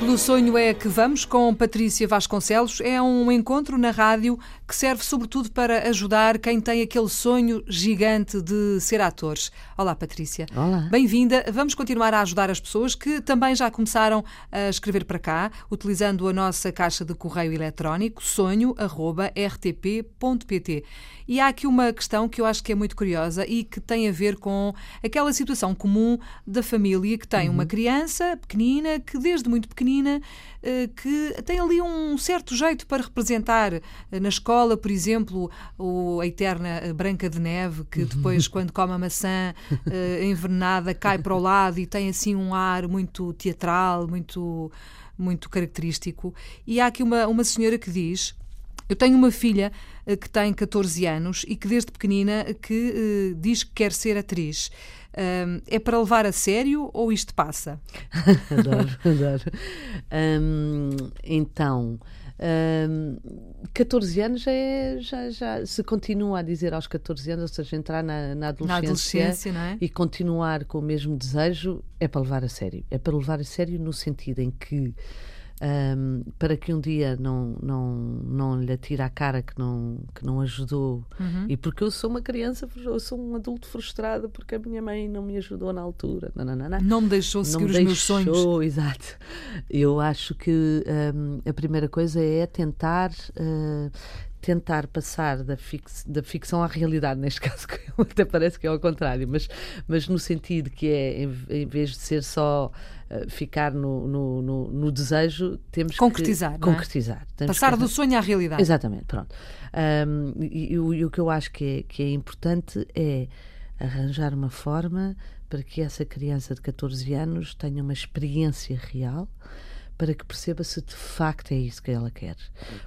Pelo Sonho é que vamos com Patrícia Vasconcelos. É um encontro na rádio que serve sobretudo para ajudar quem tem aquele sonho gigante de ser atores. Olá, Patrícia. Olá. Bem-vinda. Vamos continuar a ajudar as pessoas que também já começaram a escrever para cá, utilizando a nossa caixa de correio eletrónico sonho.rtp.pt. E há aqui uma questão que eu acho que é muito curiosa e que tem a ver com aquela situação comum da família que tem uhum. uma criança pequenina que desde muito pequenina eh, que tem ali um certo jeito para representar eh, na escola, por exemplo, a eterna Branca de Neve, que depois, quando come a maçã eh, envenenada, cai para o lado e tem assim um ar muito teatral, muito, muito característico. E há aqui uma, uma senhora que diz eu tenho uma filha que tem 14 anos e que desde pequenina que diz que quer ser atriz. Uh, é para levar a sério ou isto passa? adoro, adoro. Um, então, um, 14 anos já é, já, já, se continua a dizer aos 14 anos, ou seja, entrar na, na adolescência, na adolescência é? e continuar com o mesmo desejo, é para levar a sério. É para levar a sério no sentido em que um, para que um dia não, não, não lhe atire a cara que não, que não ajudou. Uhum. E porque eu sou uma criança, eu sou um adulto frustrado porque a minha mãe não me ajudou na altura. Não, não, não, não. não me deixou seguir me os deixou, meus sonhos. Exato. Eu acho que um, a primeira coisa é tentar. Uh, tentar passar da, fix, da ficção à realidade, neste caso, até parece que é ao contrário, mas, mas no sentido que é, em, em vez de ser só uh, ficar no, no, no, no, desejo, temos concretizar, que concretizar. Passar que, do sonho à realidade. Exatamente, pronto. Um, e, e, e, o que eu acho que é, que é importante é arranjar uma forma para que essa criança de 14 anos tenha uma experiência real para que perceba se de facto é isso que ela quer.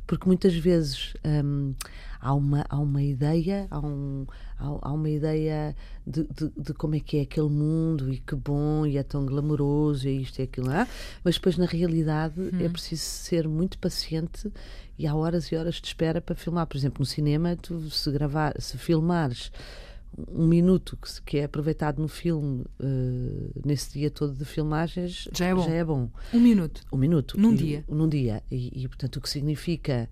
Porque muitas vezes hum, há, uma, há uma ideia, há, um, há, há uma ideia de, de, de, como é que é aquele mundo e que bom e é tão glamouroso e isto e aquilo, não é? mas depois na realidade hum. é preciso ser muito paciente e há horas e horas de espera para filmar. Por exemplo, no cinema, tu se gravar, se filmares um minuto que, que, é aproveitado no filme uh, nesse dia todo de filmagens já é bom. Já é bom. Um minuto. Um minuto. Num e, dia. Num dia. E, e, portanto, o que significa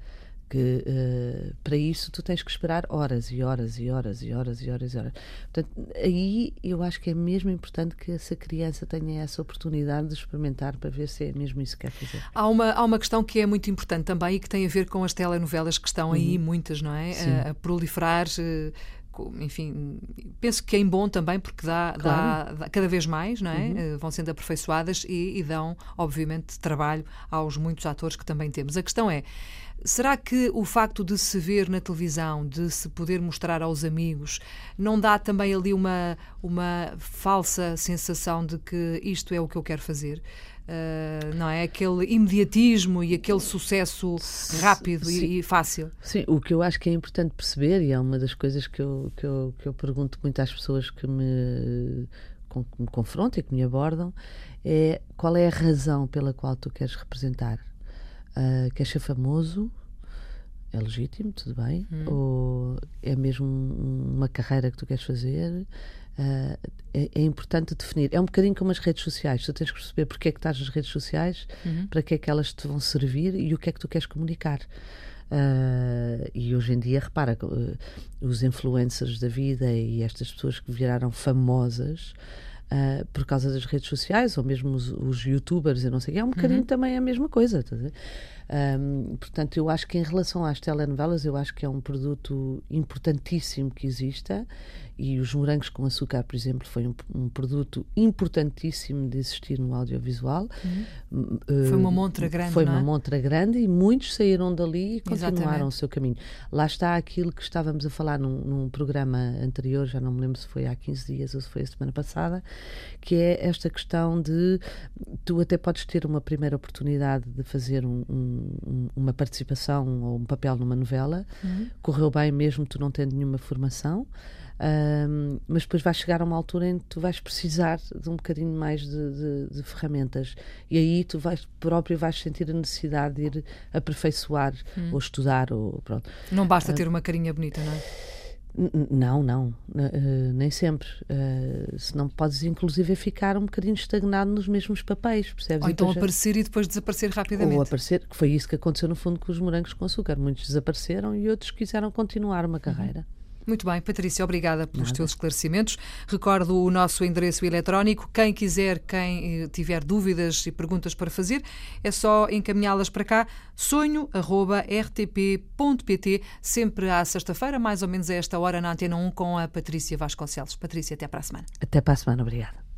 que uh, para isso tu tens que esperar horas e horas e horas e horas e horas e horas. Portanto, aí eu acho que é mesmo importante que essa criança tenha essa oportunidade de experimentar para ver se é mesmo isso que quer fazer. Há uma, há uma questão que é muito importante também e que tem a ver com as telenovelas que estão aí, uhum. muitas, não é? A, a, proliferar. Uh, enfim, penso que é em bom também porque dá, claro. dá, dá cada vez mais, não é? Uhum. Eh, vão sendo aperfeiçoadas e, e, dão, obviamente, trabalho aos muitos atores que também temos. A questão é, será que o facto de se ver na televisão, de se poder mostrar aos amigos, não dá também ali uma, uma falsa sensação de que isto é o que eu quero fazer? Uh, não é? Aquele imediatismo e aquele sucesso rápido e, e, fácil. Sim, o que eu acho que é importante perceber, e é uma das coisas que eu, que eu, que eu pergunto muito às pessoas que me, com, que me confrontam e que me abordam, é qual é a razão pela qual tu queres representar? Uh, queres ser famoso? É legítimo, tudo bem? Hum. Ou é mesmo uma carreira que tu queres fazer? Uh, é, é, importante definir. É um bocadinho como as redes sociais. Tu tens que perceber porque é que estás nas redes sociais, uhum. para que é que elas te vão servir e o que é que tu queres comunicar. Uh, e hoje em dia, repara, uh, os influencers da vida e estas pessoas que viraram famosas uh, por causa das redes sociais, ou mesmo os, os youtubers, eu não sei, é um bocadinho uhum. também a mesma coisa. Tá um, portanto, eu acho que em relação às telenovelas, eu acho que é um produto importantíssimo que exista e os morangos com açúcar, por exemplo, foi um, um produto importantíssimo de existir no audiovisual. Uhum. Uh, foi uma montra grande. Foi uma é? montra grande e muitos saíram dali e continuaram Exatamente. o seu caminho. Lá está aquilo que estávamos a falar num, num, programa anterior, já não me lembro se foi há 15 dias ou se foi a semana passada, que é esta questão de tu até podes ter uma primeira oportunidade de fazer um, um, uma participação ou um papel numa novela, uhum. correu bem mesmo tu não tendo nenhuma formação. Um, mas depois vai chegar a uma altura em que tu vais precisar de um bocadinho mais de, de, de, ferramentas e aí tu vais próprio vais sentir a necessidade de ir aperfeiçoar hum. ou estudar ou pronto. Não basta ter uma carinha bonita, não é? Não, não, uh, nem sempre. Uh, se não podes, inclusive, ficar um bocadinho estagnado nos mesmos papéis, percebes? Ou então aparecer e depois desaparecer rapidamente. Ou aparecer, que foi isso que aconteceu no fundo com os morangos com açúcar. Muitos desapareceram e outros quiseram continuar uma carreira. Uhum. Muito bem, Patrícia, obrigada pelos Nada. teus esclarecimentos. Recordo o nosso endereço eletrónico. Quem quiser, quem eh, tiver dúvidas e perguntas para fazer, é só encaminhá-las para cá, sonho.rtp.pt, sempre à sexta-feira, mais ou menos a esta hora, na Antena 1, com a Patrícia Vasconcelos. Patrícia, até para a semana. Até para a semana, obrigada.